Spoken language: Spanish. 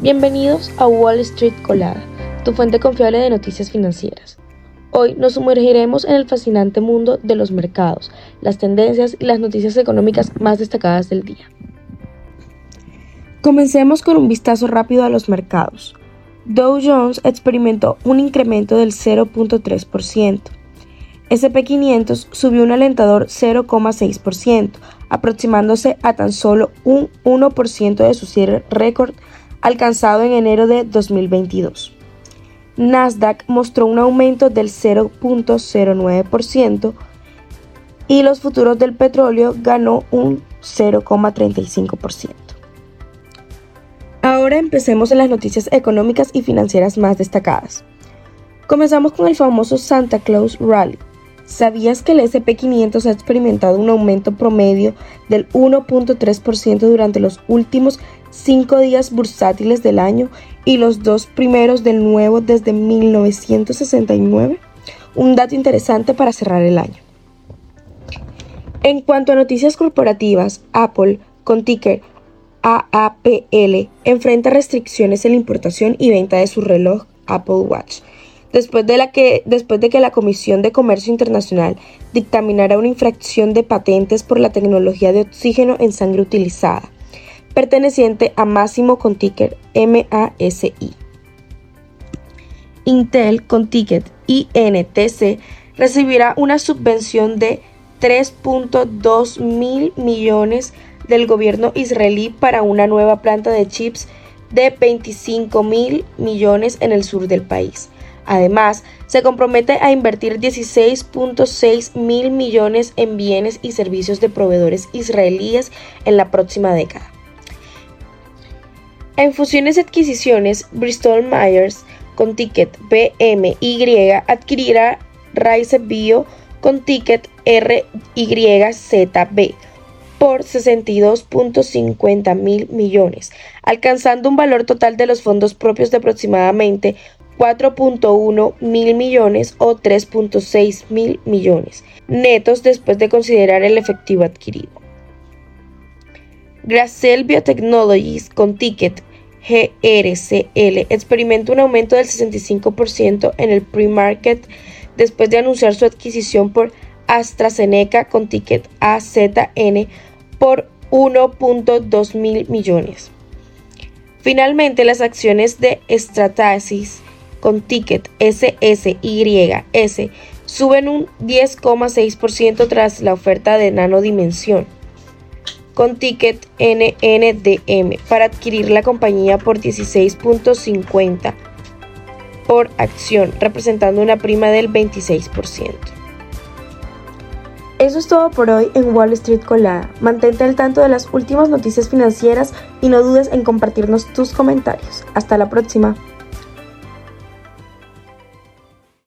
Bienvenidos a Wall Street Colada, tu fuente confiable de noticias financieras. Hoy nos sumergiremos en el fascinante mundo de los mercados, las tendencias y las noticias económicas más destacadas del día. Comencemos con un vistazo rápido a los mercados. Dow Jones experimentó un incremento del 0.3%. SP500 subió un alentador 0,6%, aproximándose a tan solo un 1% de su cierre récord alcanzado en enero de 2022. Nasdaq mostró un aumento del 0.09% y los futuros del petróleo ganó un 0,35%. Ahora empecemos en las noticias económicas y financieras más destacadas. Comenzamos con el famoso Santa Claus Rally. ¿Sabías que el SP500 ha experimentado un aumento promedio del 1.3% durante los últimos cinco días bursátiles del año y los dos primeros del nuevo desde 1969? Un dato interesante para cerrar el año. En cuanto a noticias corporativas, Apple, con ticker AAPL, enfrenta restricciones en la importación y venta de su reloj Apple Watch después de, que, que la Comisión de Comercio Internacional dictaminara una infracción de patentes por la tecnología de oxígeno en sangre utilizada, perteneciente a Máximo con ticker MASI. Intel con ticket INTC recibirá una subvención de 3.2 mil millones del gobierno israelí para una nueva planta de chips de 25 mil millones en el sur del país. Además, se compromete a invertir 16.6 mil millones en bienes y servicios de proveedores israelíes en la próxima década. En fusiones y adquisiciones, Bristol Myers con ticket BMY adquirirá Rise Bio con ticket RYZB por 62.50 mil millones, alcanzando un valor total de los fondos propios de aproximadamente 4.1 mil millones o 3.6 mil millones netos después de considerar el efectivo adquirido. Gracell Biotechnologies con ticket GRCL experimenta un aumento del 65% en el pre-market después de anunciar su adquisición por AstraZeneca con ticket AZN por 1.2 mil millones. Finalmente, las acciones de Stratasys con ticket SSYS suben un 10,6% tras la oferta de Nano Dimensión con ticket NNDM para adquirir la compañía por 16.50 por acción, representando una prima del 26%. Eso es todo por hoy en Wall Street Colada. Mantente al tanto de las últimas noticias financieras y no dudes en compartirnos tus comentarios. Hasta la próxima.